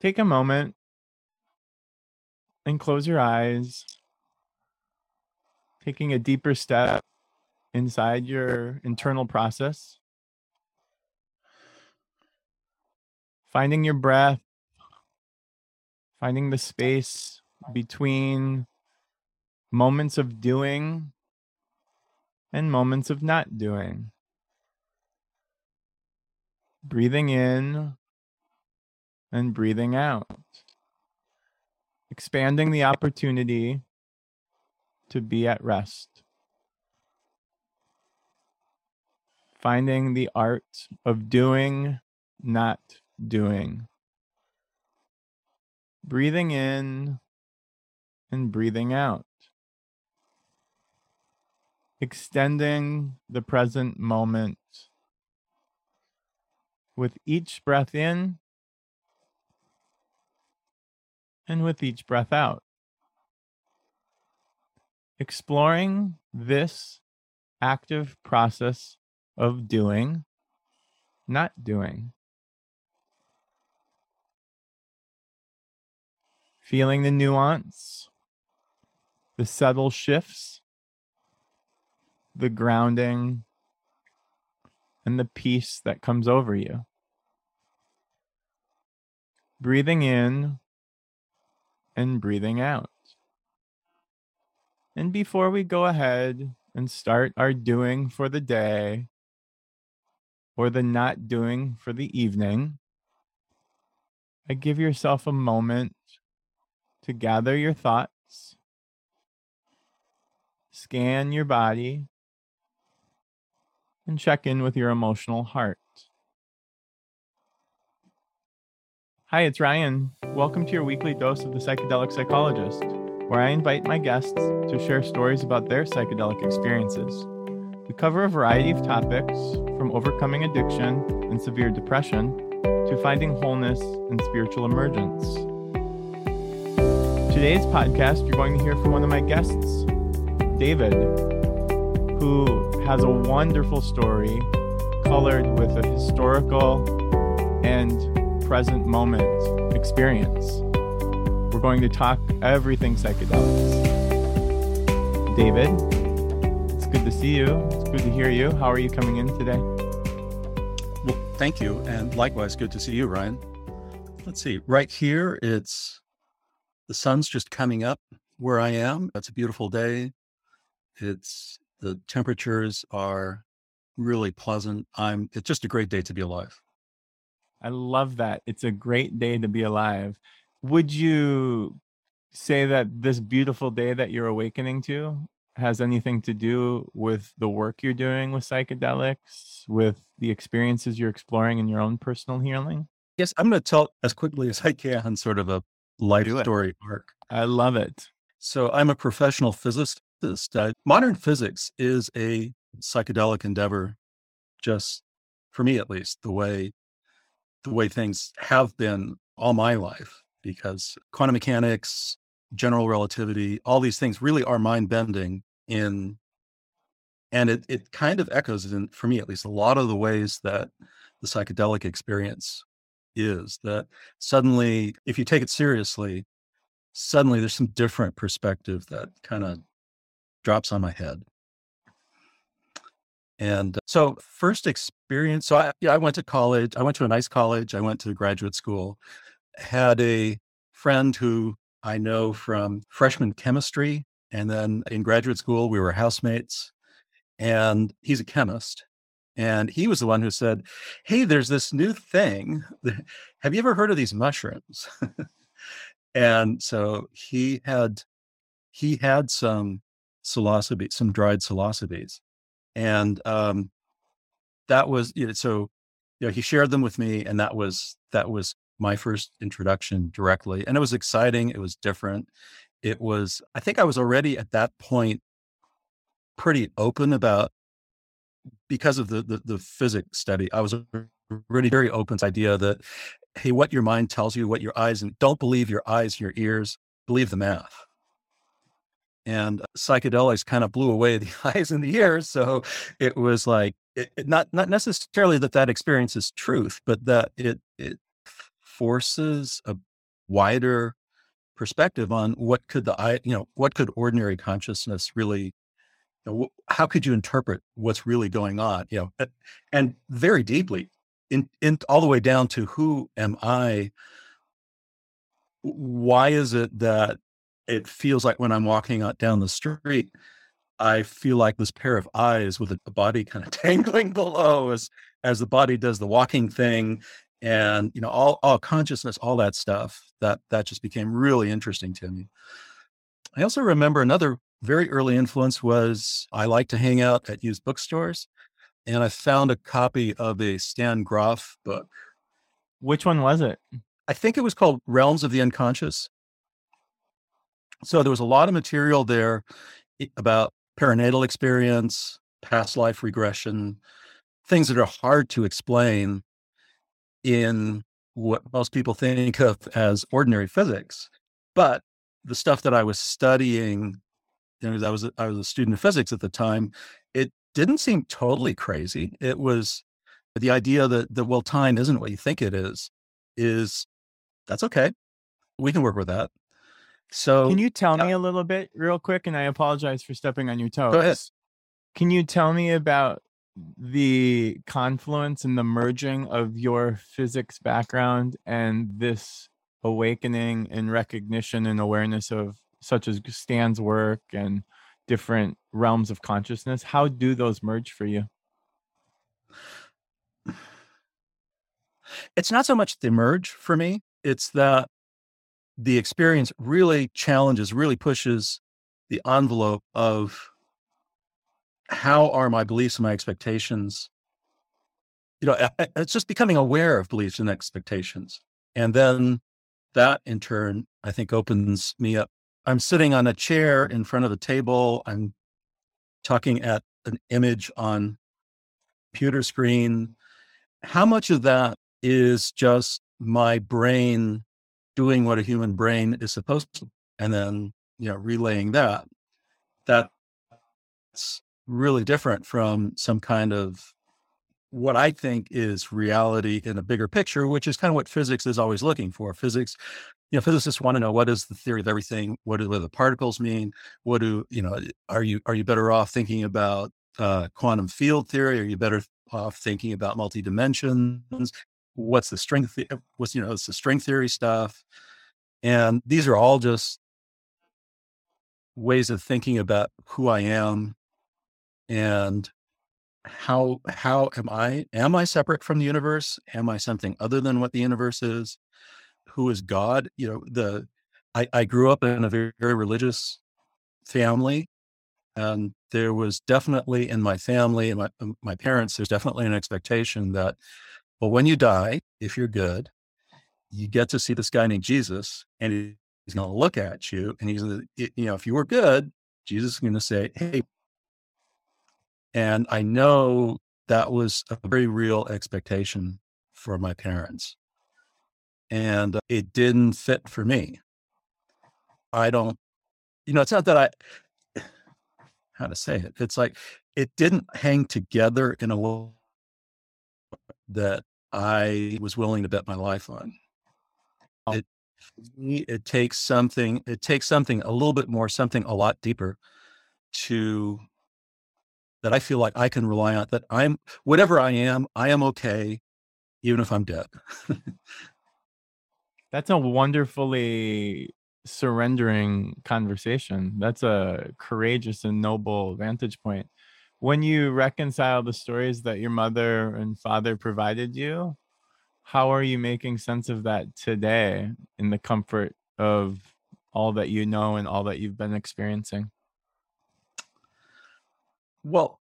take a moment and close your eyes, taking a deeper step inside your internal process. Finding your breath, finding the space between moments of doing and moments of not doing. Breathing in and breathing out. Expanding the opportunity to be at rest. Finding the art of doing, not doing. Breathing in and breathing out. Extending the present moment with each breath in and with each breath out. Exploring this active process of doing, not doing. Feeling the nuance, the subtle shifts, the grounding, and the peace that comes over you. Breathing in and breathing out. And before we go ahead and start our doing for the day or the not doing for the evening, I give yourself a moment to gather your thoughts, scan your body, and check in with your emotional heart. Hi, it's Ryan. Welcome to your weekly dose of the Psychedelic Psychologist, where I invite my guests to share stories about their psychedelic experiences. We cover a variety of topics from overcoming addiction and severe depression to finding wholeness and spiritual emergence. Today's podcast, you're going to hear from one of my guests, David, who has a wonderful story colored with a historical and present moment experience. We're going to talk everything psychedelics. David, it's good to see you. It's good to hear you. How are you coming in today? Well, thank you. And likewise, good to see you, Ryan. Let's see. Right here, it's the sun's just coming up where I am. It's a beautiful day. It's the temperatures are really pleasant. I'm it's just a great day to be alive. I love that. It's a great day to be alive. Would you say that this beautiful day that you're awakening to has anything to do with the work you're doing with psychedelics, with the experiences you're exploring in your own personal healing? Yes, I'm going to tell as quickly as I can sort of a life story arc. I love it. So I'm a professional physicist. Uh, modern physics is a psychedelic endeavor, just for me at least, the way the way things have been all my life because quantum mechanics, general relativity, all these things really are mind bending in and it it kind of echoes in for me at least a lot of the ways that the psychedelic experience is that suddenly if you take it seriously suddenly there's some different perspective that kind of drops on my head and uh, so, first experience. So, I, yeah, I went to college. I went to a nice college. I went to graduate school. Had a friend who I know from freshman chemistry, and then in graduate school we were housemates. And he's a chemist, and he was the one who said, "Hey, there's this new thing. Have you ever heard of these mushrooms?" and so he had he had some psilocybe, some dried psilocybes and um, that was you know, so you know he shared them with me, and that was that was my first introduction directly, and it was exciting. It was different. It was I think I was already at that point pretty open about because of the the, the physics study. I was already very open to the idea that hey, what your mind tells you, what your eyes and don't believe your eyes, your ears, believe the math and uh, psychedelics kind of blew away the eyes and the ears. So it was like it, it, not not necessarily that that experience is truth, but that it it forces a wider perspective on what could the eye, you know, what could ordinary consciousness really, you know, how could you interpret what's really going on, you know, and very deeply in, in all the way down to who am I? Why is it that it feels like when I'm walking out down the street, I feel like this pair of eyes with a body kind of tangling below as as the body does the walking thing and you know all all consciousness all that stuff that that just became really interesting to me. I also remember another very early influence was i like to hang out at used bookstores and i found a copy of a stan grof book. Which one was it? I think it was called realms of the unconscious so there was a lot of material there about perinatal experience past life regression things that are hard to explain in what most people think of as ordinary physics. But the stuff that I was studying, you know, I was I was a student of physics at the time. It didn't seem totally crazy. It was the idea that that well, time isn't what you think it is. Is that's okay. We can work with that. So, can you tell me a little bit, real quick? And I apologize for stepping on your toes. Go ahead. Can you tell me about the confluence and the merging of your physics background and this awakening and recognition and awareness of such as Stan's work and different realms of consciousness, how do those merge for you? It's not so much the merge for me, it's that the experience really challenges, really pushes the envelope of how are my beliefs and my expectations you know it's just becoming aware of beliefs and expectations. And then that in turn i think opens me up. I'm sitting on a chair in front of a table. I'm talking at an image on computer screen. How much of that is just my brain doing what a human brain is supposed to and then you know relaying that that's really different from some kind of what I think is reality in a bigger picture, which is kind of what physics is always looking for. Physics, you know, physicists want to know what is the theory of everything, what do the particles mean, what do you know? Are you are you better off thinking about uh, quantum field theory? Are you better off thinking about multi dimensions? What's the string? Th- eh, what's you know? It's the string theory stuff, and these are all just ways of thinking about who I am and how how am i am i separate from the universe am i something other than what the universe is who is god you know the i, I grew up in a very, very religious family and there was definitely in my family and my, my parents there's definitely an expectation that well when you die if you're good you get to see this guy named jesus and he's going to look at you and he's you know if you were good jesus is going to say hey and I know that was a very real expectation for my parents. And uh, it didn't fit for me. I don't, you know, it's not that I, how to say it, it's like it didn't hang together in a way that I was willing to bet my life on. Oh. It, it takes something, it takes something a little bit more, something a lot deeper to that I feel like I can rely on, that I'm whatever I am, I am okay, even if I'm dead. That's a wonderfully surrendering conversation. That's a courageous and noble vantage point. When you reconcile the stories that your mother and father provided you, how are you making sense of that today in the comfort of all that you know and all that you've been experiencing? Well,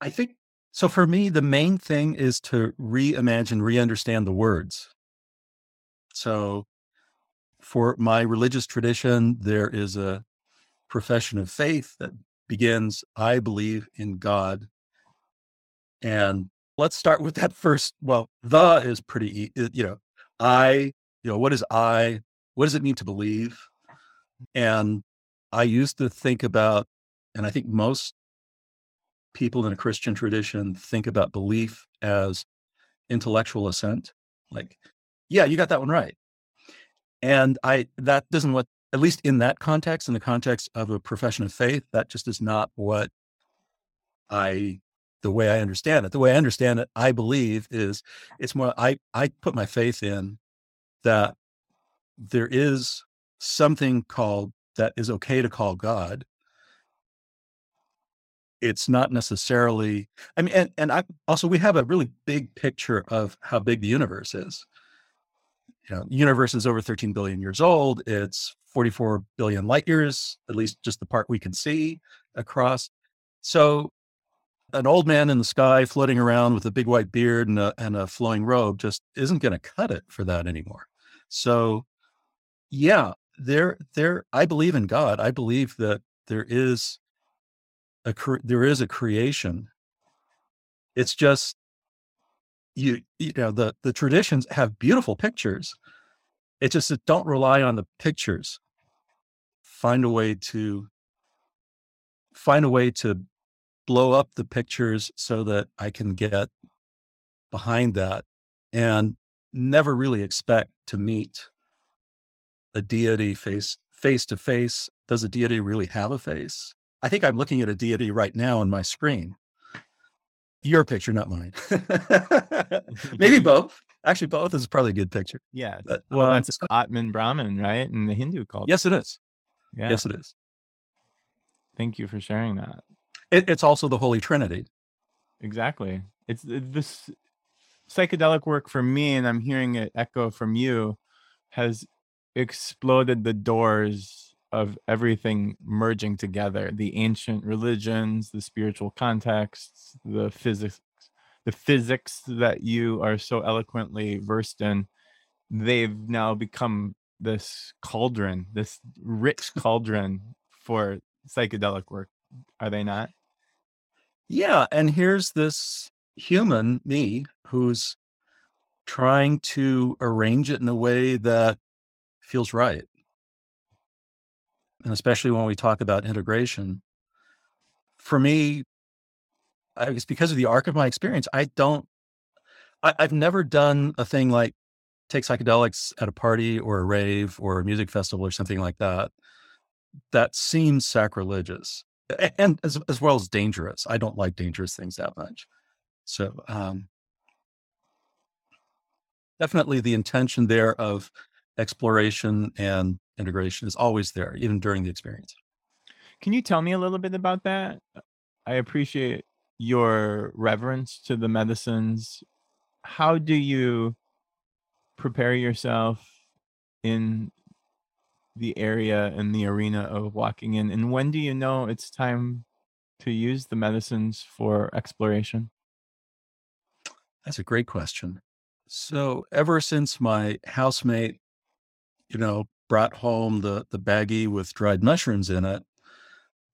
I think so. For me, the main thing is to reimagine, re understand the words. So, for my religious tradition, there is a profession of faith that begins, I believe in God. And let's start with that first. Well, the is pretty, you know, I, you know, what is I? What does it mean to believe? And I used to think about, and I think most people in a Christian tradition think about belief as intellectual assent. Like, yeah, you got that one right. And I that doesn't what at least in that context, in the context of a profession of faith, that just is not what I the way I understand it. The way I understand it, I believe is it's more I I put my faith in that there is something called that is okay to call God. It's not necessarily, I mean, and, and I also, we have a really big picture of how big the universe is. You know, the universe is over 13 billion years old. It's 44 billion light years, at least just the part we can see across. So an old man in the sky floating around with a big white beard and a, and a flowing robe just isn't going to cut it for that anymore. So, yeah, there, there. I believe in God. I believe that there is a there is a creation. It's just you you know the the traditions have beautiful pictures. It's just that don't rely on the pictures. Find a way to find a way to blow up the pictures so that I can get behind that and never really expect to meet a deity face face to face. Does a deity really have a face? I think I'm looking at a deity right now on my screen. Your picture, not mine. Maybe both. Actually, both is probably a good picture. Yeah. But, well, well, that's Atman Brahman, right? In the Hindu culture. Yes, it is. Yeah. Yes, it is. Thank you for sharing that. It, it's also the Holy Trinity. Exactly. It's this psychedelic work for me, and I'm hearing it echo from you, has exploded the doors of everything merging together the ancient religions the spiritual contexts the physics the physics that you are so eloquently versed in they've now become this cauldron this rich cauldron for psychedelic work are they not yeah and here's this human me who's trying to arrange it in a way that feels right. And especially when we talk about integration, for me, I guess because of the arc of my experience, I don't, I, I've never done a thing like take psychedelics at a party or a rave or a music festival or something like that. That seems sacrilegious and as, as well as dangerous. I don't like dangerous things that much. So, um, definitely the intention there of exploration and integration is always there, even during the experience. Can you tell me a little bit about that? Uh, I appreciate your reverence to the medicines. How do you prepare yourself in the area in the arena of walking in? And when do you know it's time to use the medicines for exploration? That's a great question. So, ever since my housemate you know, brought home the the baggie with dried mushrooms in it.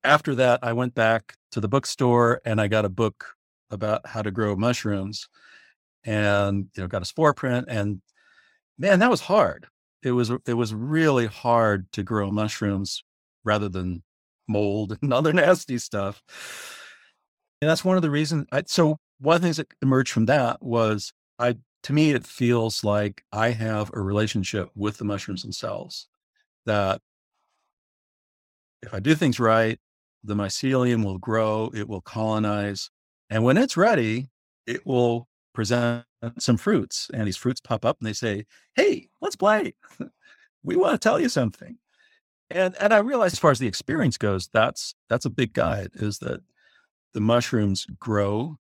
After that, I went back to the bookstore and I got a book about how to grow mushrooms and you know got a spore print and man that was hard it was it was really hard to grow mushrooms rather than mold and other nasty stuff and that's one of the reasons I, so one of the things that emerged from that was i to me, it feels like I have a relationship with the mushrooms themselves. That if I do things right, the mycelium will grow, it will colonize. And when it's ready, it will present some fruits. And these fruits pop up and they say, Hey, let's play. we want to tell you something. And and I realize as far as the experience goes, that's that's a big guide, is that the mushrooms grow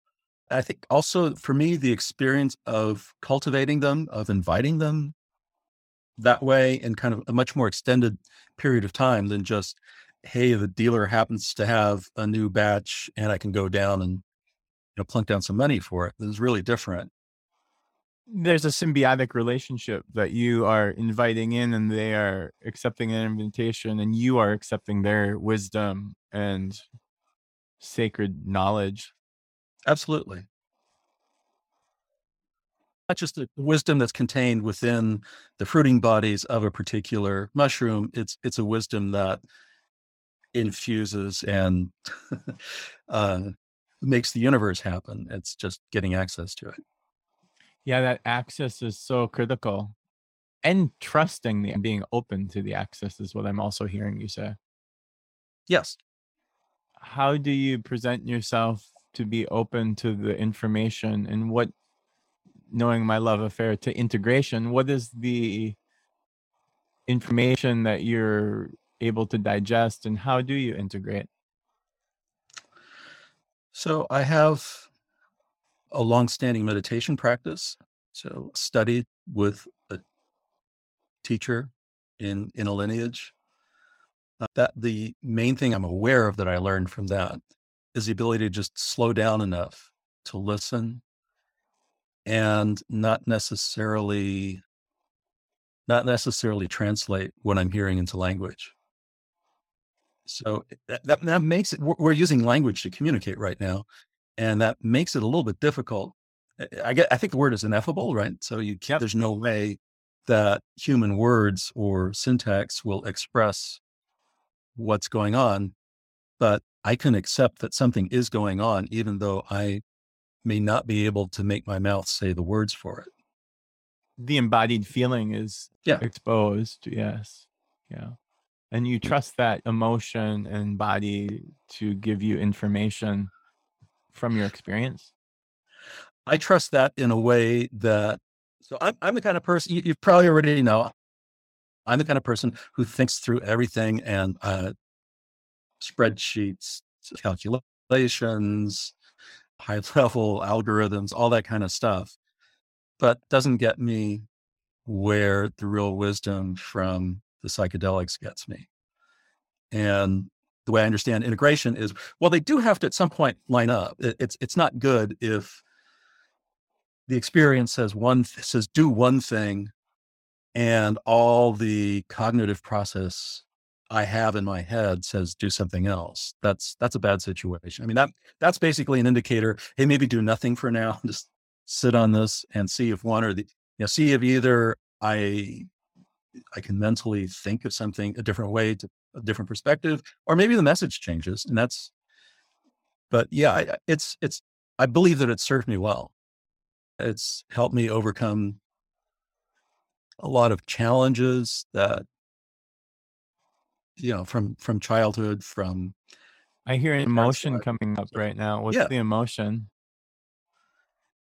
I think also for me, the experience of cultivating them, of inviting them that way in kind of a much more extended period of time than just, hey, the dealer happens to have a new batch and I can go down and you know plunk down some money for it. Is really different. There's a symbiotic relationship that you are inviting in and they are accepting an invitation and you are accepting their wisdom and sacred knowledge Absolutely. Not just the wisdom that's contained within the fruiting bodies of a particular mushroom, it's it's a wisdom that infuses and uh, makes the universe happen. It's just getting access to it. Yeah, that access is so critical. And trusting the and being open to the access is what I'm also hearing you say. Yes. How do you present yourself to be open to the information and what knowing my love affair to integration, what is the information that you're able to digest and how do you integrate? So I have a long-standing meditation practice. So studied with a teacher in in a lineage. Uh, that the main thing I'm aware of that I learned from that is the ability to just slow down enough to listen and not necessarily not necessarily translate what I'm hearing into language. So eh, that, that, that makes it, we're, we're using language to communicate right now. And that makes it a little bit difficult. Eh, eh, I get, I think the word is ineffable, right? So you can't, there's no way that human words or syntax will express what's going on, but I can accept that something is going on, even though I may not be able to make my mouth say the words for it. The embodied feeling is yeah. exposed. Yes. Yeah. And you trust that emotion and body to give you information from your experience? I trust that in a way that, so I'm, I'm the kind of person, you, you probably already know, I'm the kind of person who thinks through everything and uh, spreadsheets, calculations, high level algorithms, all that kind of stuff, but doesn't get me where the real wisdom from the psychedelics gets me. And the way I understand integration is, well, they do have to at some point line up. It, it's it's not good if the experience says one says do one thing, and all the cognitive process I have in my head says do something else. That's that's a bad situation. I mean that that's basically an indicator. Hey, maybe do nothing for now. Just sit on this and see if one or the you know see if either I I can mentally think of something a different way to a different perspective, or maybe the message changes, and that's. But yeah, it's it's. I believe that it served me well. It's helped me overcome a lot of challenges that you know from from childhood from i hear an emotion coming up right now. What's yeah. the emotion?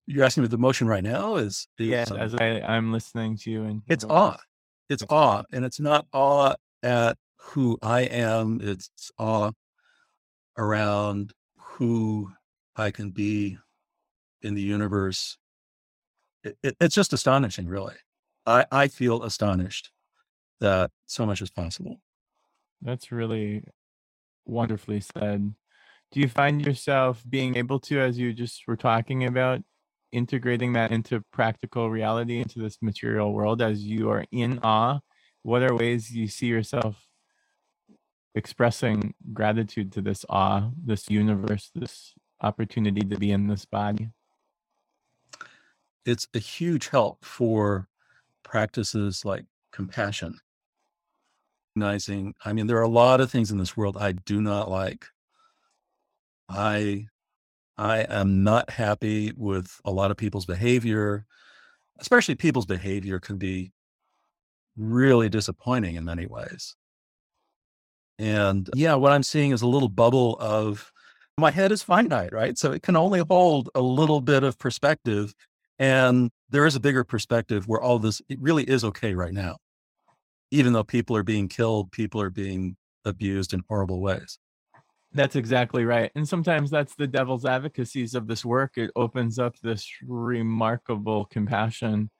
You're asking me the emotion right now is, is yeah um, as i i'm listening to you and it's awe. it's awe and it's not awe at who i am. It's awe around who i can be in the universe. It, it, it's just astonishing really. I i feel astonished that so much is possible that's really wonderfully said. Do you find yourself being able to, as you just were talking about, integrating that into practical reality, into this material world as you are in awe? What are ways you see yourself expressing gratitude to this awe, this universe, this opportunity to be in this body? It's a huge help for practices like compassion recognizing, I mean, there are a lot of things in this world I do not like. I I am not happy with a lot of people's behavior, especially people's behavior can be really disappointing in many ways. And yeah, what I'm seeing is a little bubble of my head is finite, right? So it can only hold a little bit of perspective. And there is a bigger perspective where all this, it really is okay right now even though people are being killed, people are being abused in horrible ways. That's exactly right. And sometimes that's the devil's advocacies of this work. It opens up this remarkable compassion.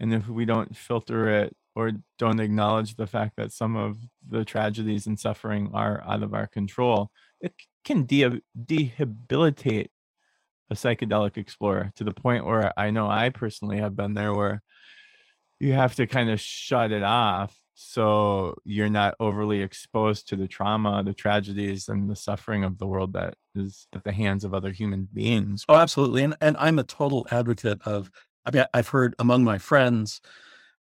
And if we don't filter it or don't acknowledge the fact that some of the tragedies and suffering are out of our control, it can de- debilitate a psychedelic explorer to the point where I know I personally have been there where you have to kind of shut it off so you're not overly exposed to the trauma the tragedies and the suffering of the world that is at the hands of other human beings. Oh absolutely and, and i'm a total advocate of i mean i've heard among my friends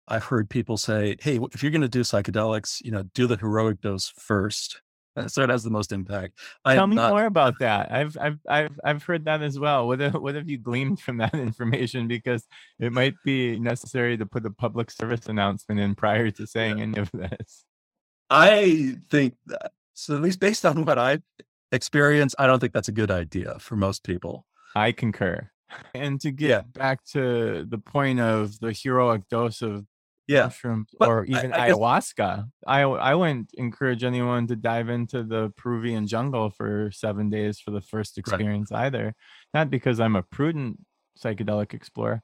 i've heard people say hey if you're going to do psychedelics you know do the heroic dose first so it has the most impact. I Tell me not, more about that. I've I've I've I've heard that as well. What have, what have you gleaned from that information? Because it might be necessary to put a public service announcement in prior to saying yeah. any of this. I think that, so. At least based on what I've experienced, I don't think that's a good idea for most people. I concur. And to get yeah. back to the point of the heroic dose of yeah. mushrooms but or even I, I ayahuasca. Guess... I I wouldn't encourage anyone to dive into the Peruvian jungle for seven days for the first experience right. either. Not because I'm a prudent psychedelic explorer,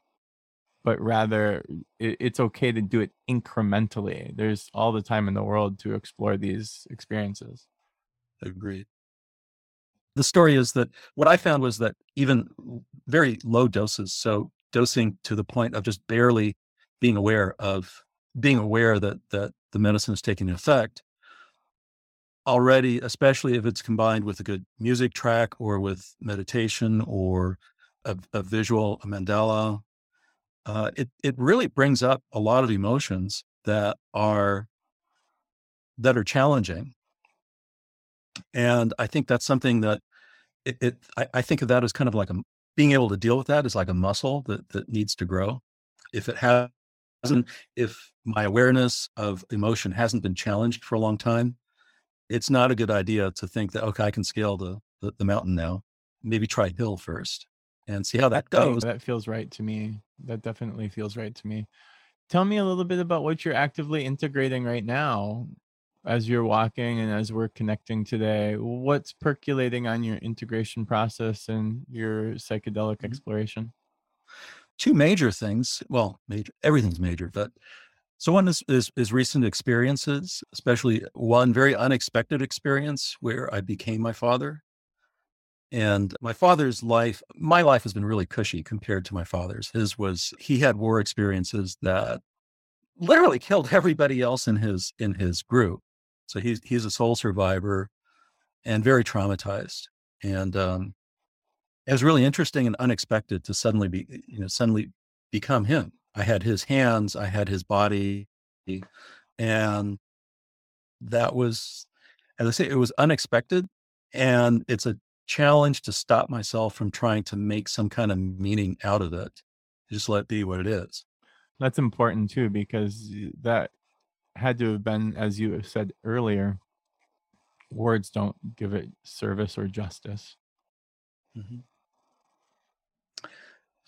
but rather it, it's okay to do it incrementally. There's all the time in the world to explore these experiences. Agreed. The story is that what I found was that even very low doses, so dosing to the point of just barely being aware of being aware that that the medicine is taking effect already especially if it's combined with a good music track or with meditation or a, a visual a mandala uh, it it really brings up a lot of emotions that are that are challenging. And i think that's something that it, it I, I, think of that as kind of like a being able to deal with that is like a muscle that that needs to grow. If it has if my awareness of emotion hasn't been challenged for a long time, it's not a good idea to think that, okay, I can scale the, the, the mountain now. Maybe try hill first and see how that goes. That feels right to me. That definitely feels right to me. Tell me a little bit about what you're actively integrating right now as you're walking and as we're connecting today. What's percolating on your integration process and your psychedelic mm-hmm. exploration? Two major things. Well, major everything's major, but so one is, is is recent experiences, especially one very unexpected experience where I became my father. And my father's life, my life has been really cushy compared to my father's. His was he had war experiences that literally killed everybody else in his in his group. So he's he's a sole survivor and very traumatized. And um, it was really interesting and unexpected to suddenly be, you know, suddenly become him. I had his hands, I had his body, and that was, as I say, it was unexpected, and it's a challenge to stop myself from trying to make some kind of meaning out of it. Just let it be what it is. That's important too, because that had to have been, as you have said earlier, words don't give it service or justice. Mm-hmm.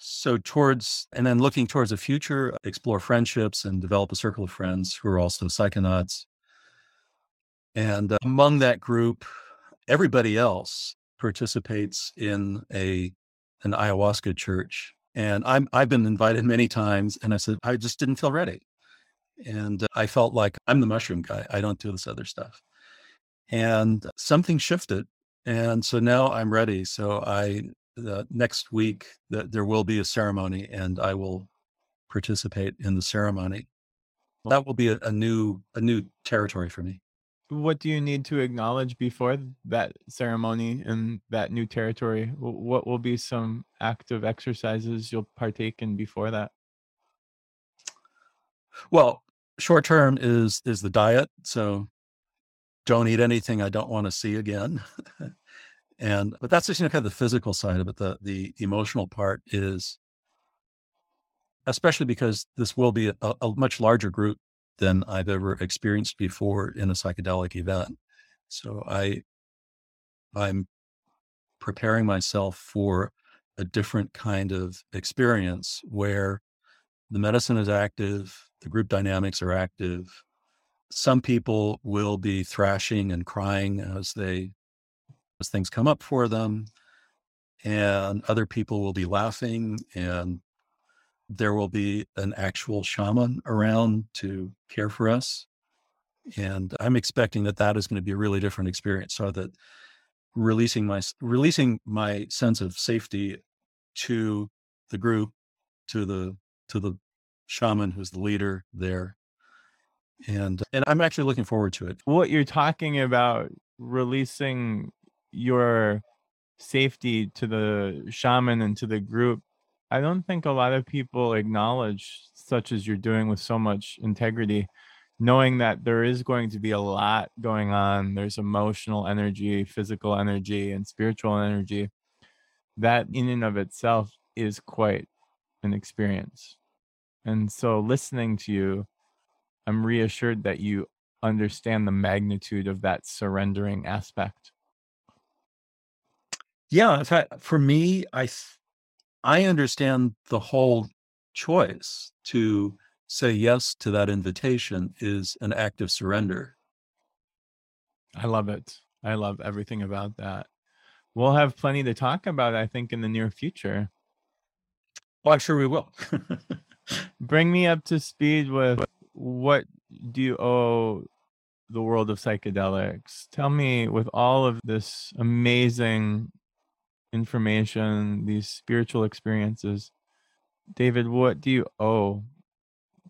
So towards and then looking towards the future, explore friendships and develop a circle of friends who are also psychonauts. And uh, among that group, everybody else participates in a an ayahuasca church. And I'm I've been invited many times, and I said I just didn't feel ready, and uh, I felt like I'm the mushroom guy. I don't do this other stuff. And something shifted, and so now I'm ready. So I the next week that there will be a ceremony and I will participate in the ceremony. That will be a, a new a new territory for me. What do you need to acknowledge before that ceremony in that new territory? What will be some active exercises you'll partake in before that? Well, short term is is the diet. So don't eat anything I don't want to see again. And but that's just you know kind of the physical side of it. The the emotional part is especially because this will be a, a much larger group than I've ever experienced before in a psychedelic event. So I I'm preparing myself for a different kind of experience where the medicine is active, the group dynamics are active. Some people will be thrashing and crying as they as things come up for them and other people will be laughing and there will be an actual shaman around to care for us and i'm expecting that that is going to be a really different experience so that releasing my releasing my sense of safety to the group to the to the shaman who's the leader there and and i'm actually looking forward to it. What you're talking about releasing your safety to the shaman and to the group i don't think a lot of people acknowledge such as you're doing with so much integrity knowing that there is going to be a lot going on. There's emotional energy physical energy and spiritual energy. That in and of itself is quite an experience. And so listening to you i'm reassured that you understand the magnitude of that surrendering aspect yeah in fact for me i i understand the whole choice to say yes to that invitation is an act of surrender. I love it. I love everything about that. We'll have plenty to talk about, I think, in the near future. Well, I'm sure we will. Bring me up to speed with what do you owe the world of psychedelics? Tell me, with all of this amazing information, these spiritual experiences, David, what do you owe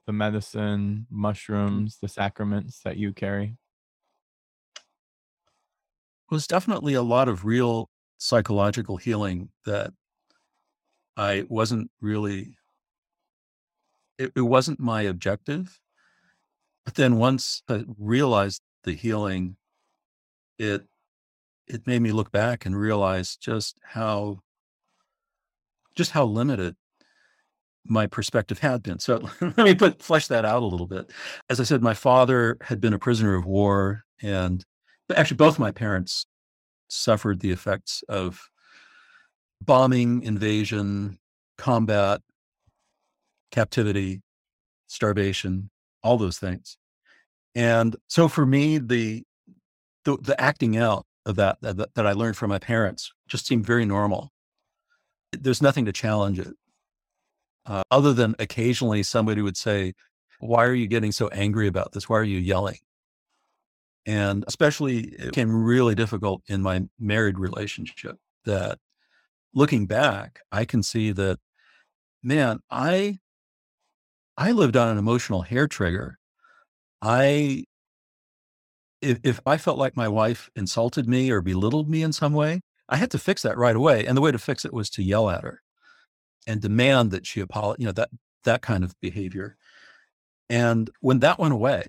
the medicine, mushrooms, the sacraments that you carry? was definitely a lot of real psychological healing that I wasn't really it, it wasn't my objective. But then once I realized the healing, it it made me look back and realize just how just how limited my perspective had been. So let me put flesh that out a little bit. As I said, my father had been a prisoner of war, and actually both my parents suffered the effects of bombing, invasion, combat, captivity, starvation, all those things. And so for me, the the, the acting out that, that that I learned from my parents just seemed very normal. There's nothing to challenge it uh, other than occasionally somebody would say, Why are you getting so angry about this? Why are you yelling? And especially, it became really difficult in my married relationship that looking back, I can see that, man, I, I lived on an emotional hair trigger. I, if, if I felt like my wife insulted me or belittled me in some way, I had to fix that right away. And the way to fix it was to yell at her and demand that she apologize, you know, that that kind of behavior. And when that went away,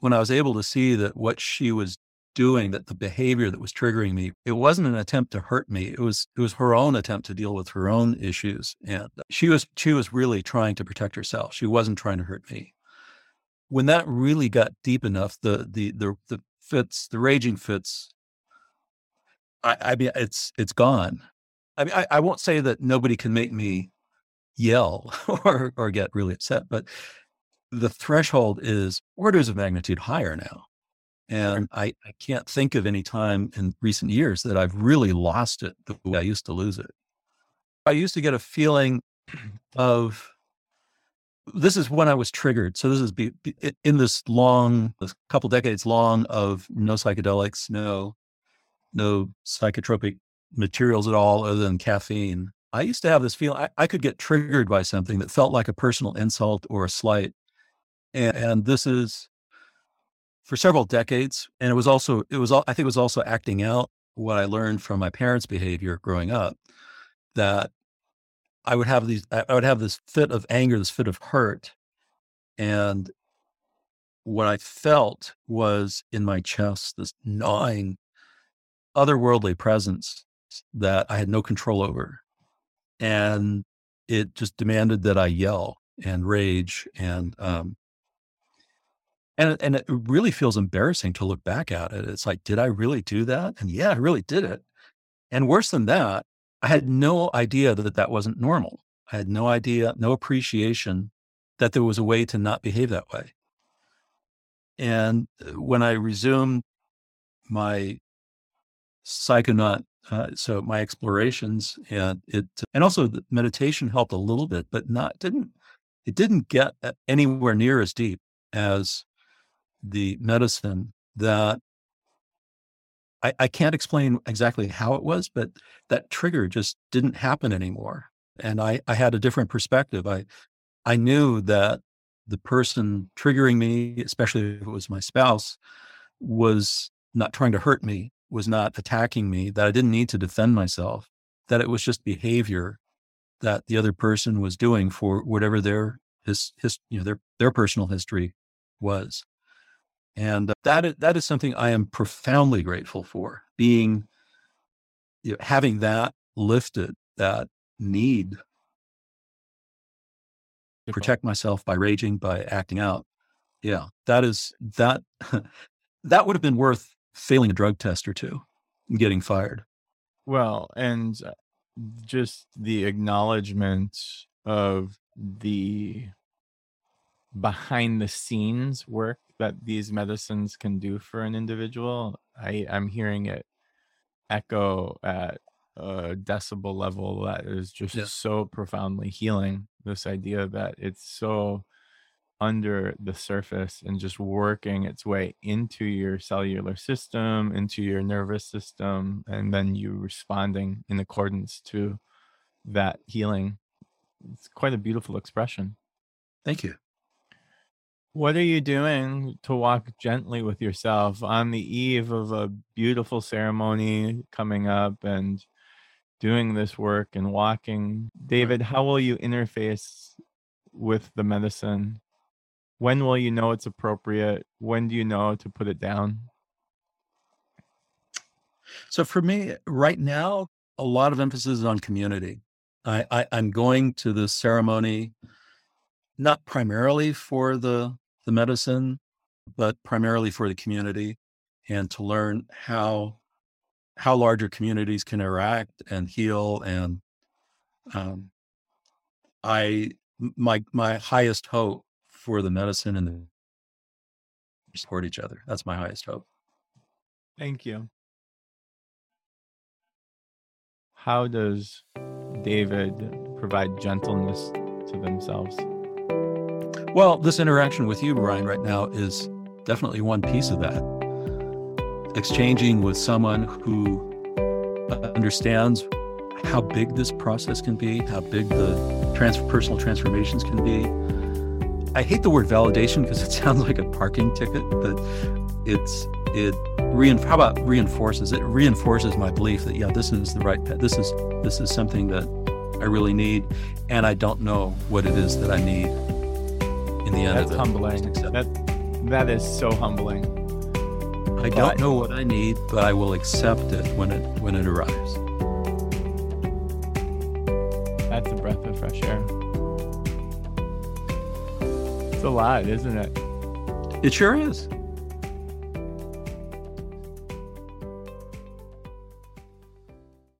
when I was able to see that what she was doing, that the behavior that was triggering me, it wasn't an attempt to hurt me. It was it was her own attempt to deal with her own issues. And she was she was really trying to protect herself. She wasn't trying to hurt me. When that really got deep enough, the the the the fits, the raging fits, I, I mean it's it's gone. I mean, I, I won't say that nobody can make me yell or or get really upset, but the threshold is orders of magnitude higher now. And I, I can't think of any time in recent years that I've really lost it the way I used to lose it. I used to get a feeling of this is when I was triggered. So this is be, be, in this long, this couple decades long of no psychedelics, no, no psychotropic materials at all other than caffeine. I used to have this feeling I, I could get triggered by something that felt like a personal insult or a slight. And, and this is for several decades. And it was also, it was, I think it was also acting out what I learned from my parents' behavior growing up that I would have these, I would have this fit of anger, this fit of hurt. And what I felt was in my chest, this gnawing, otherworldly presence that I had no control over. And it just demanded that I yell and rage and um and and it really feels embarrassing to look back at it. It's like, did I really do that? And yeah, I really did it. And worse than that, I had no idea that that wasn't normal. I had no idea, no appreciation that there was a way to not behave that way. And uh, when I resumed my psychonaut uh, so my explorations and it, and also the meditation helped a little bit, but not didn't it didn't get anywhere near as deep as the medicine that I, I can't explain exactly how it was, but that trigger just didn't happen anymore. And I, I had a different perspective. I, I knew that the person triggering me, especially if it was my spouse, was not trying to hurt me was not attacking me, that I didn't need to defend myself, that it was just behavior that the other person was doing for whatever their his his you know their their personal history was. And uh, that is, that is something I am profoundly grateful for being, you know, having that lifted, that need to protect myself by raging, by acting out. Yeah, that is that that would have been worth failing a drug test or two and getting fired. Well, and uh, just the acknowledgement of the behind the scenes work that these medicines can do for an individual. I, I'm hearing it echo at a decibel level that is just yeah. so profoundly healing. This idea that it's so under the surface and just working its way into your cellular system, into your nervous system, and then you responding in accordance to that healing. It's quite a beautiful expression. Thank you. What are you doing to walk gently with yourself on the eve of a beautiful ceremony coming up and doing this work and walking? David, how will you interface with the medicine when will you know it's appropriate? When do you know to put it down? So for me, right now, a lot of emphasis is on community. I, I I'm going to the ceremony not primarily for the the medicine, but primarily for the community and to learn how how larger communities can interact and heal and um, I my my highest hope for the medicine and the support each other. That's my highest hope. Thank you. How does David provide gentleness to themselves? Well, this interaction with you, Brian, right now is definitely one piece of that. Exchanging with someone who understands how big this process can be, how big the trans- personal transformations can be, I hate the word validation because it sounds like a parking ticket, but it's it how about reinforces? It reinforces my belief that yeah this is the right path, this is this is something that I really need and I don't know what it is that I need in the end That's humbling. That that is so humbling. I but, don't know what I need, but I will accept it when it when it arrives. That's a breath of fresh air. It's a lot, isn't it? It sure is.